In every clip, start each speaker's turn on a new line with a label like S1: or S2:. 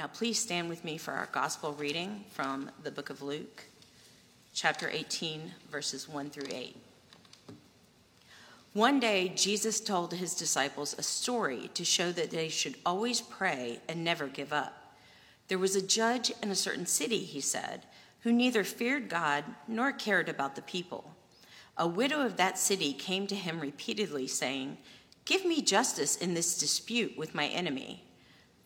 S1: Now, please stand with me for our gospel reading from the book of Luke, chapter 18, verses 1 through 8. One day, Jesus told his disciples a story to show that they should always pray and never give up. There was a judge in a certain city, he said, who neither feared God nor cared about the people. A widow of that city came to him repeatedly, saying, Give me justice in this dispute with my enemy.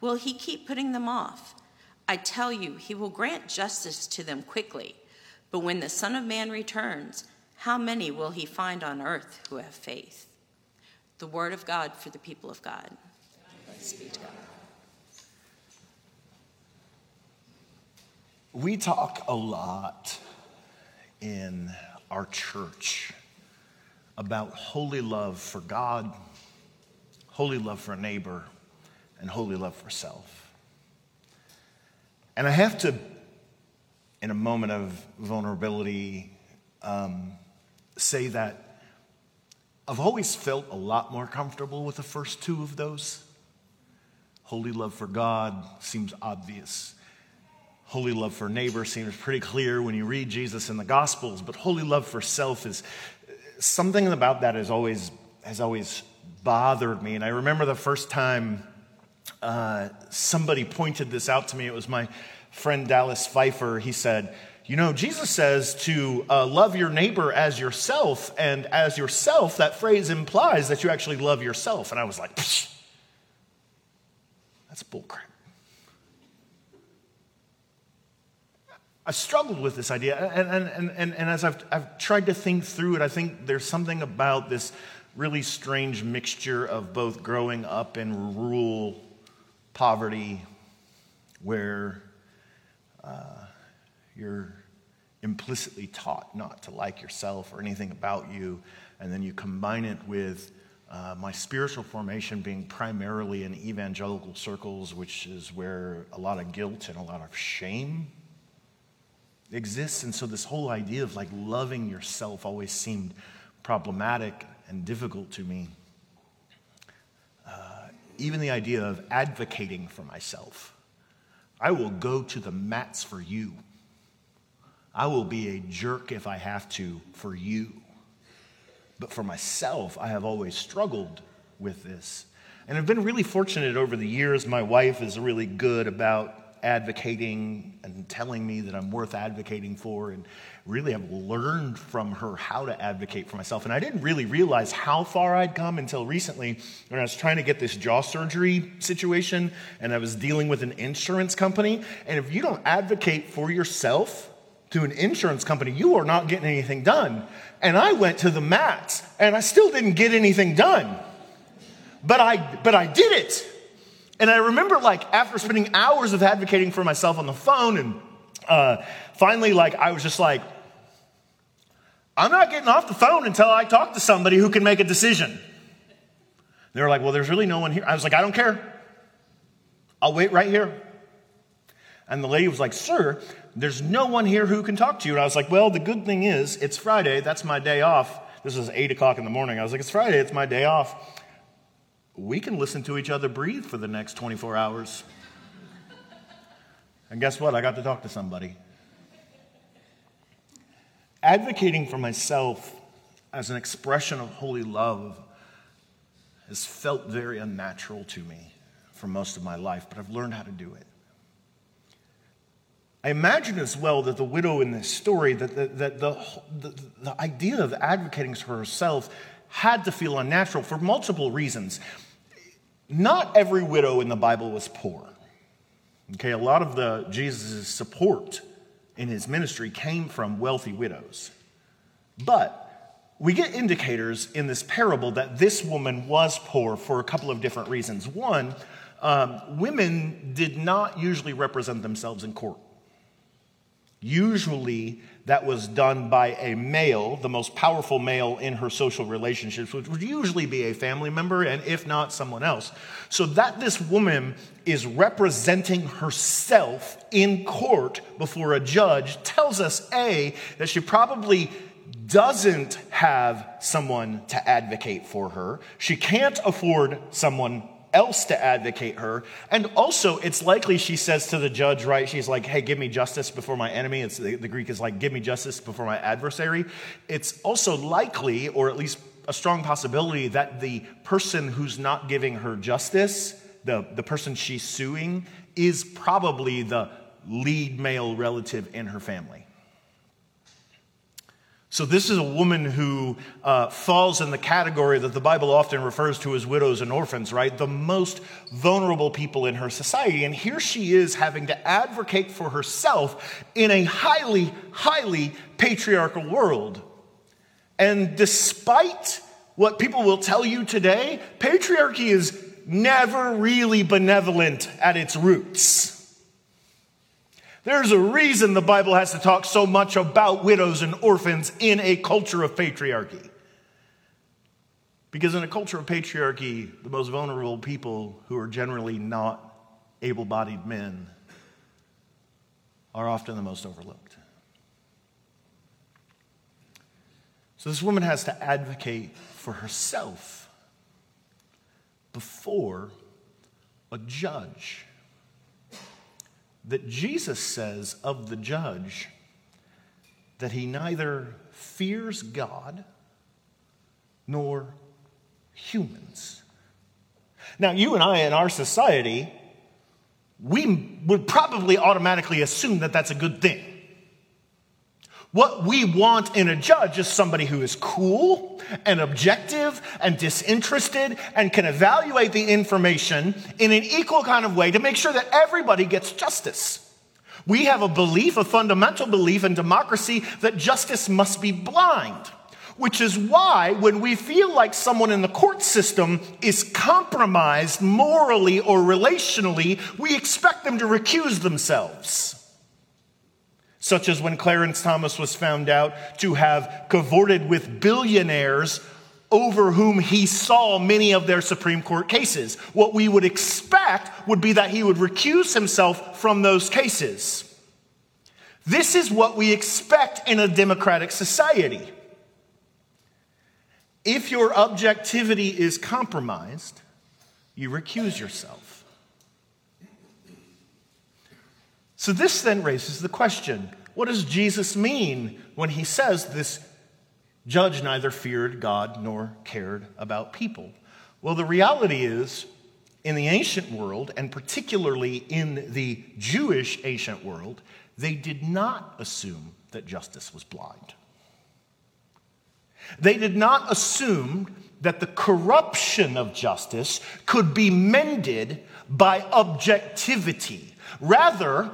S1: Will he keep putting them off? I tell you, he will grant justice to them quickly. But when the Son of Man returns, how many will he find on earth who have faith? The word of God for the people of God. Speak to God.
S2: We talk a lot in our church about holy love for God, holy love for a neighbor, and holy love for self. And I have to, in a moment of vulnerability, um, say that I've always felt a lot more comfortable with the first two of those. Holy love for God seems obvious. Holy love for neighbor seems pretty clear when you read Jesus in the Gospels, but holy love for self is something about that has always, has always bothered me. And I remember the first time uh, somebody pointed this out to me. It was my friend Dallas Pfeiffer. He said, you know, Jesus says to uh, love your neighbor as yourself, and as yourself, that phrase implies that you actually love yourself. And I was like, Psh, that's bullcrap. I've struggled with this idea, and, and, and, and as I've, I've tried to think through it, I think there's something about this really strange mixture of both growing up in rural poverty, where uh, you're implicitly taught not to like yourself or anything about you, and then you combine it with uh, my spiritual formation being primarily in evangelical circles, which is where a lot of guilt and a lot of shame exists. And so, this whole idea of like loving yourself always seemed problematic and difficult to me. Even the idea of advocating for myself. I will go to the mats for you. I will be a jerk if I have to for you. But for myself, I have always struggled with this. And I've been really fortunate over the years. My wife is really good about advocating and telling me that I'm worth advocating for, and really have learned from her how to advocate for myself. And I didn't really realize how far I'd come until recently when I was trying to get this jaw surgery situation and I was dealing with an insurance company. And if you don't advocate for yourself, to an insurance company, you are not getting anything done. And I went to the mats and I still didn't get anything done. But I, but I did it. And I remember, like, after spending hours of advocating for myself on the phone, and uh, finally, like, I was just like, I'm not getting off the phone until I talk to somebody who can make a decision. They were like, Well, there's really no one here. I was like, I don't care. I'll wait right here. And the lady was like, Sir, there's no one here who can talk to you. And I was like, Well, the good thing is, it's Friday. That's my day off. This was 8 o'clock in the morning. I was like, It's Friday. It's my day off we can listen to each other breathe for the next 24 hours. And guess what? I got to talk to somebody. Advocating for myself as an expression of holy love has felt very unnatural to me for most of my life, but I've learned how to do it. I imagine as well that the widow in this story, that the, that the, the, the idea of advocating for herself had to feel unnatural for multiple reasons. Not every widow in the Bible was poor. Okay, a lot of the Jesus' support in his ministry came from wealthy widows. But we get indicators in this parable that this woman was poor for a couple of different reasons. One, um, women did not usually represent themselves in court. Usually, that was done by a male, the most powerful male in her social relationships, which would usually be a family member, and if not, someone else. So that this woman is representing herself in court before a judge tells us A, that she probably doesn't have someone to advocate for her. She can't afford someone else to advocate her. And also, it's likely she says to the judge, right? She's like, hey, give me justice before my enemy. It's, the, the Greek is like, give me justice before my adversary. It's also likely, or at least a strong possibility, that the person who's not giving her justice, the, the person she's suing, is probably the lead male relative in her family. So, this is a woman who uh, falls in the category that the Bible often refers to as widows and orphans, right? The most vulnerable people in her society. And here she is having to advocate for herself in a highly, highly patriarchal world. And despite what people will tell you today, patriarchy is never really benevolent at its roots. There's a reason the Bible has to talk so much about widows and orphans in a culture of patriarchy. Because in a culture of patriarchy, the most vulnerable people who are generally not able bodied men are often the most overlooked. So this woman has to advocate for herself before a judge that Jesus says of the judge that he neither fears God nor humans. Now, you and I in our society, we would probably automatically assume that that's a good thing. What we want in a judge is somebody who is cool and objective and disinterested and can evaluate the information in an equal kind of way to make sure that everybody gets justice. We have a belief, a fundamental belief in democracy that justice must be blind, which is why when we feel like someone in the court system is compromised morally or relationally, we expect them to recuse themselves such as when Clarence Thomas was found out to have cavorted with billionaires over whom he saw many of their Supreme Court cases. What we would expect would be that he would recuse himself from those cases. This is what we expect in a democratic society. If your objectivity is compromised, you recuse yourself. So, this then raises the question what does Jesus mean when he says this judge neither feared God nor cared about people? Well, the reality is, in the ancient world, and particularly in the Jewish ancient world, they did not assume that justice was blind. They did not assume that the corruption of justice could be mended by objectivity. Rather,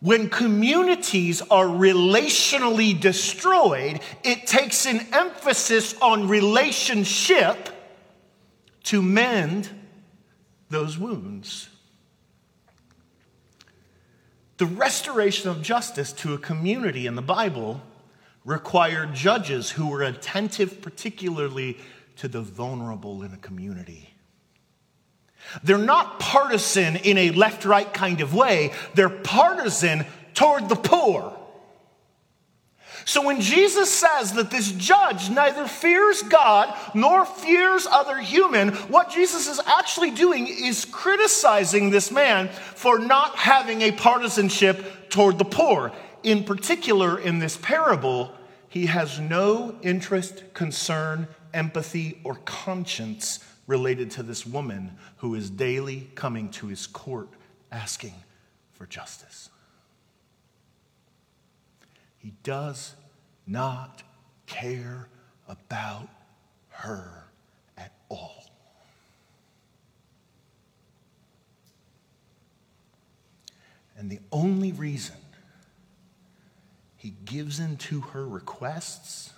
S2: when communities are relationally destroyed, it takes an emphasis on relationship to mend those wounds. The restoration of justice to a community in the Bible required judges who were attentive, particularly to the vulnerable in a community. They're not partisan in a left right kind of way, they're partisan toward the poor. So when Jesus says that this judge neither fears God nor fears other human, what Jesus is actually doing is criticizing this man for not having a partisanship toward the poor. In particular, in this parable, he has no interest, concern, empathy, or conscience related to this woman who is daily coming to his court asking for justice. He does not care about her at all. And the only reason he gives in to her requests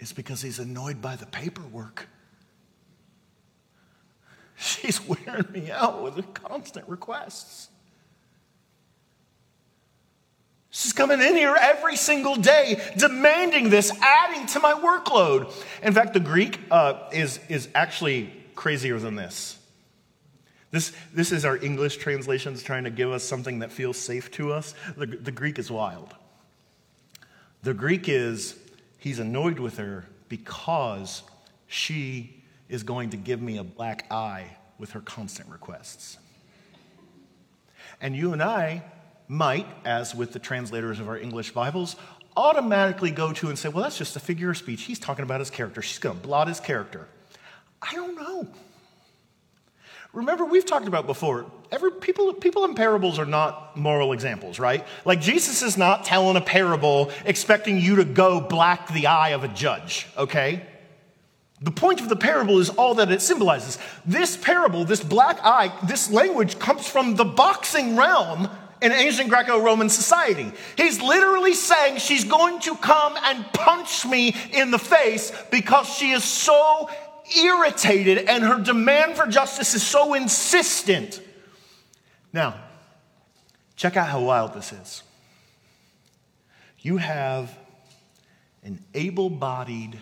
S2: is because he's annoyed by the paperwork. She's wearing me out with her constant requests. She's coming in here every single day demanding this, adding to my workload. In fact, the Greek uh, is, is actually crazier than this. This, this is our English translations trying to give us something that feels safe to us. The, the Greek is wild. The Greek is, he's annoyed with her because she is going to give me a black eye with her constant requests. And you and I might, as with the translators of our English Bibles, automatically go to and say, well, that's just a figure of speech. He's talking about his character. She's going to blot his character. I don't know. Remember, we've talked about before, every, people, people in parables are not moral examples, right? Like, Jesus is not telling a parable expecting you to go black the eye of a judge, okay? The point of the parable is all that it symbolizes. This parable, this black eye, this language comes from the boxing realm in ancient Greco Roman society. He's literally saying she's going to come and punch me in the face because she is so irritated and her demand for justice is so insistent. Now, check out how wild this is. You have an able bodied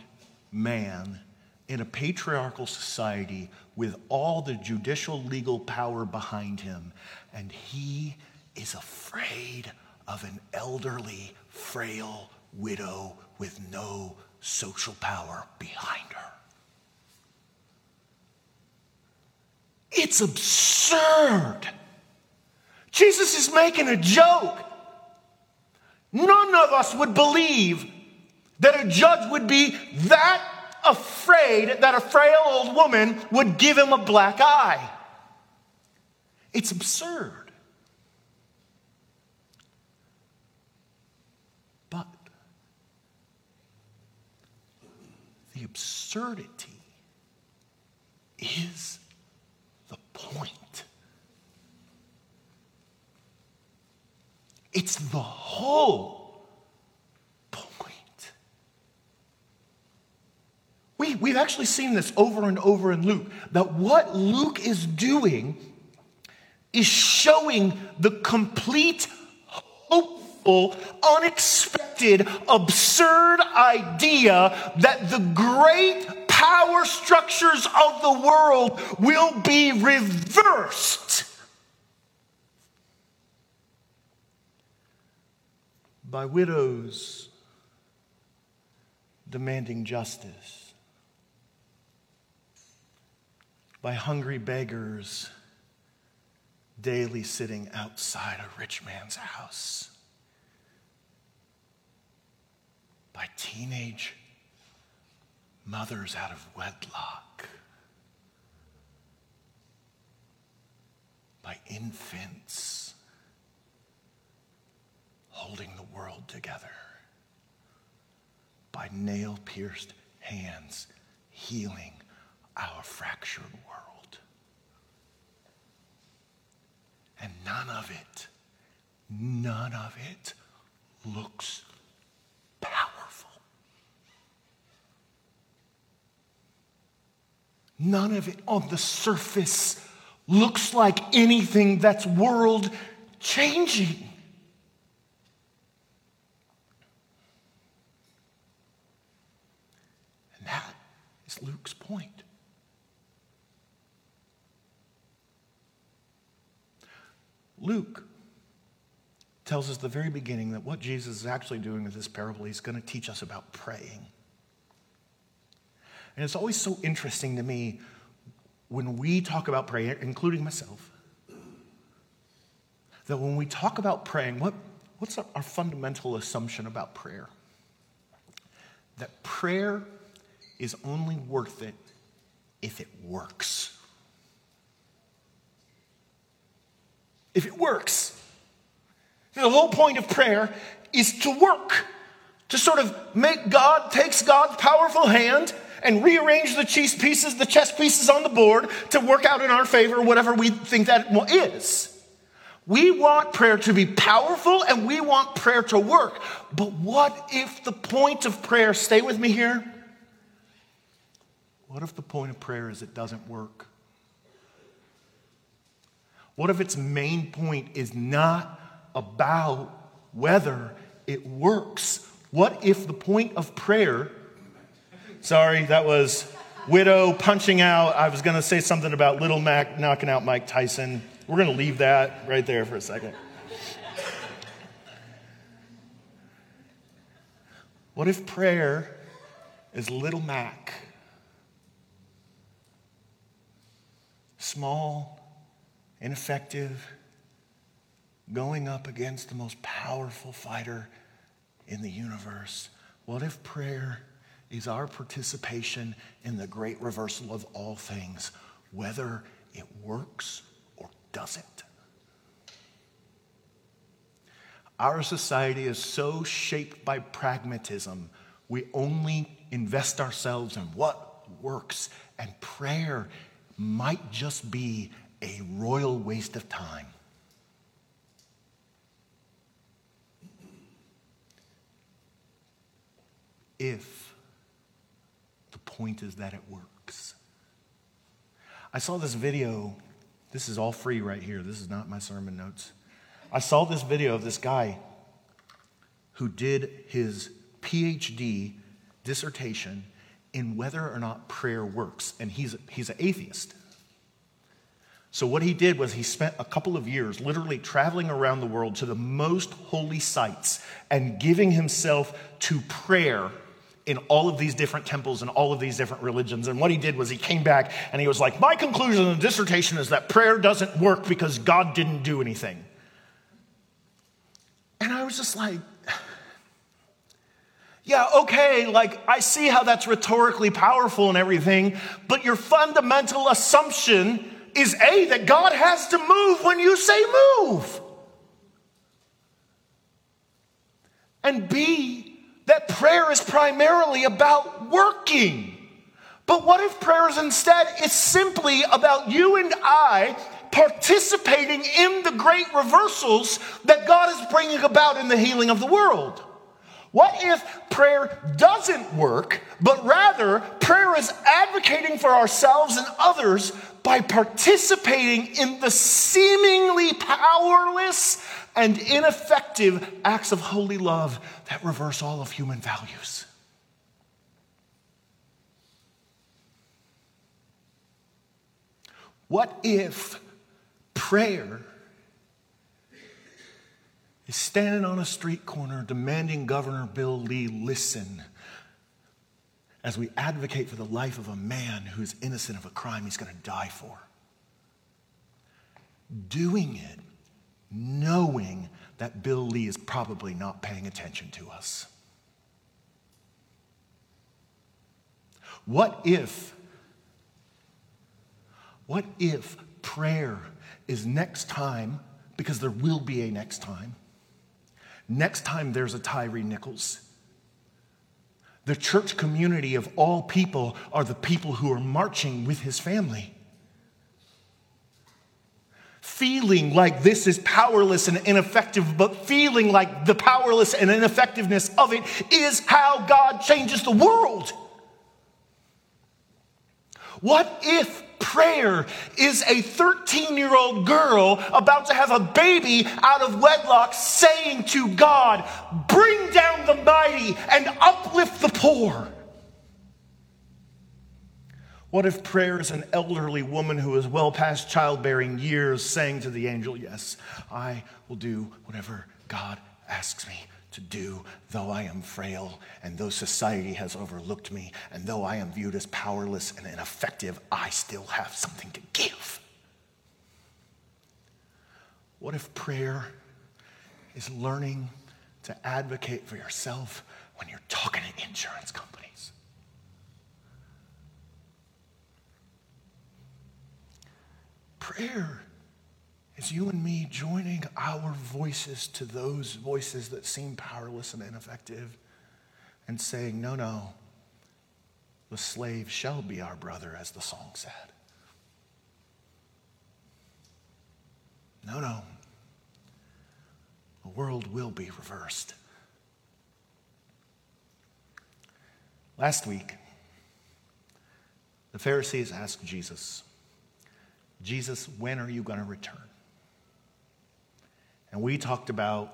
S2: man in a patriarchal society with all the judicial legal power behind him, and he is afraid of an elderly, frail widow with no social power behind her. It's absurd. Jesus is making a joke. None of us would believe that a judge would be that afraid that a frail old woman would give him a black eye. It's absurd. But the absurdity is point. It's the whole point. We, we've actually seen this over and over in Luke that what Luke is doing is showing the complete hopeful, unexpected, absurd idea that the great power structures of the world will be reversed. By widows demanding justice, by hungry beggars daily sitting outside a rich man's house, by teenage mothers out of wedlock, by infants holding the world together, by nail pierced hands healing our fractured world. And none of it, none of it looks powerful. None of it on the surface looks like anything that's world changing. And that is Luke's point. Luke tells us the very beginning that what Jesus is actually doing with this parable, he's going to teach us about praying. And it's always so interesting to me when we talk about prayer, including myself, that when we talk about praying, what, what's our fundamental assumption about prayer? That prayer is only worth it if it works. If it works. The whole point of prayer is to work, to sort of make God, takes God's powerful hand and rearrange the chess pieces, the chess pieces on the board to work out in our favor whatever we think that is. We want prayer to be powerful and we want prayer to work. But what if the point of prayer, stay with me here? What if the point of prayer is it doesn't work? What if its main point is not about whether it works? What if the point of prayer, sorry, that was widow punching out. I was going to say something about Little Mac knocking out Mike Tyson. We're going to leave that right there for a second. What if prayer is Little Mac? Small, ineffective, going up against the most powerful fighter in the universe. What if prayer is our participation in the great reversal of all things, whether it works or doesn't? Our society is so shaped by pragmatism, we only invest ourselves in what works, and prayer might just be a royal waste of time. If point is that it works. I saw this video. This is all free right here. This is not my sermon notes. I saw this video of this guy who did his PhD dissertation in whether or not prayer works, and he's, he's an atheist. So, what he did was he spent a couple of years literally traveling around the world to the most holy sites and giving himself to prayer in all of these different temples and all of these different religions. And what he did was he came back and he was like, My conclusion in the dissertation is that prayer doesn't work because God didn't do anything. And I was just like, yeah, okay, like I see how that's rhetorically powerful and everything, but your fundamental assumption is A, that God has to move when you say move. And B, that prayer is primarily about working. But what if prayer is instead is simply about you and I participating in the great reversals that God is bringing about in the healing of the world? What if prayer doesn't work, but rather prayer is advocating for ourselves and others by participating in the seemingly powerless and ineffective acts of holy love that reverse all of human values? What if prayer is standing on a street corner demanding Governor Bill Lee listen as we advocate for the life of a man who is innocent of a crime he's going to die for. Doing it knowing that Bill Lee is probably not paying attention to us. What if, what if prayer is next time, because there will be a next time, next time there's a Tyre Nichols. The church community of all people are the people who are marching with his family. Feeling like this is powerless and ineffective, but feeling like the powerless and ineffectiveness of it is how God changes the world. What if prayer is a 13 year old girl about to have a baby out of wedlock saying to God, Bring down the mighty and uplift the poor. What if prayer is an elderly woman who is well past childbearing years saying to the angel, Yes, I will do whatever God asks me to do, though I am frail, and though society has overlooked me, and though I am viewed as powerless and ineffective, I still have something to give. What if prayer is learning to advocate for yourself when you're talking to insurance companies? Prayer is you and me joining our voices to those voices that seem powerless and ineffective and saying, No, no, the slave shall be our brother, as the song said. No, no, the world will be reversed. Last week, the Pharisees asked Jesus, Jesus, when are you going to return? And we talked about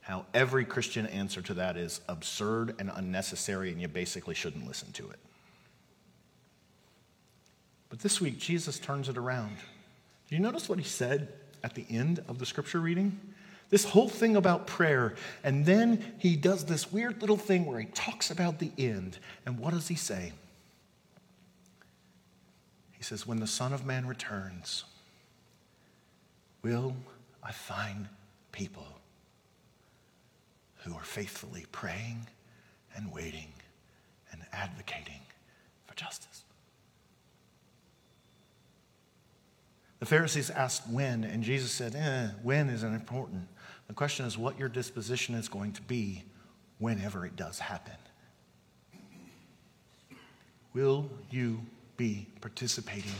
S2: how every Christian answer to that is absurd and unnecessary, and you basically shouldn't listen to it. But this week, Jesus turns it around. Do you notice what he said at the end of the scripture reading? This whole thing about prayer, and then he does this weird little thing where he talks about the end. And what does he say? He says, When the Son of Man returns, will I find people who are faithfully praying and waiting and advocating for justice? The Pharisees asked when, and Jesus said, eh, when isn't important. The question is what your disposition is going to be whenever it does happen. Will you be participating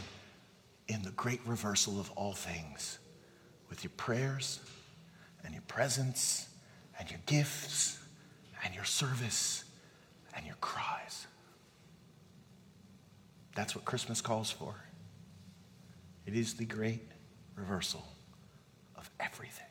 S2: in the great reversal of all things with your prayers and your presence and your gifts and your service and your cries? That's what Christmas calls for. It is the great reversal of everything.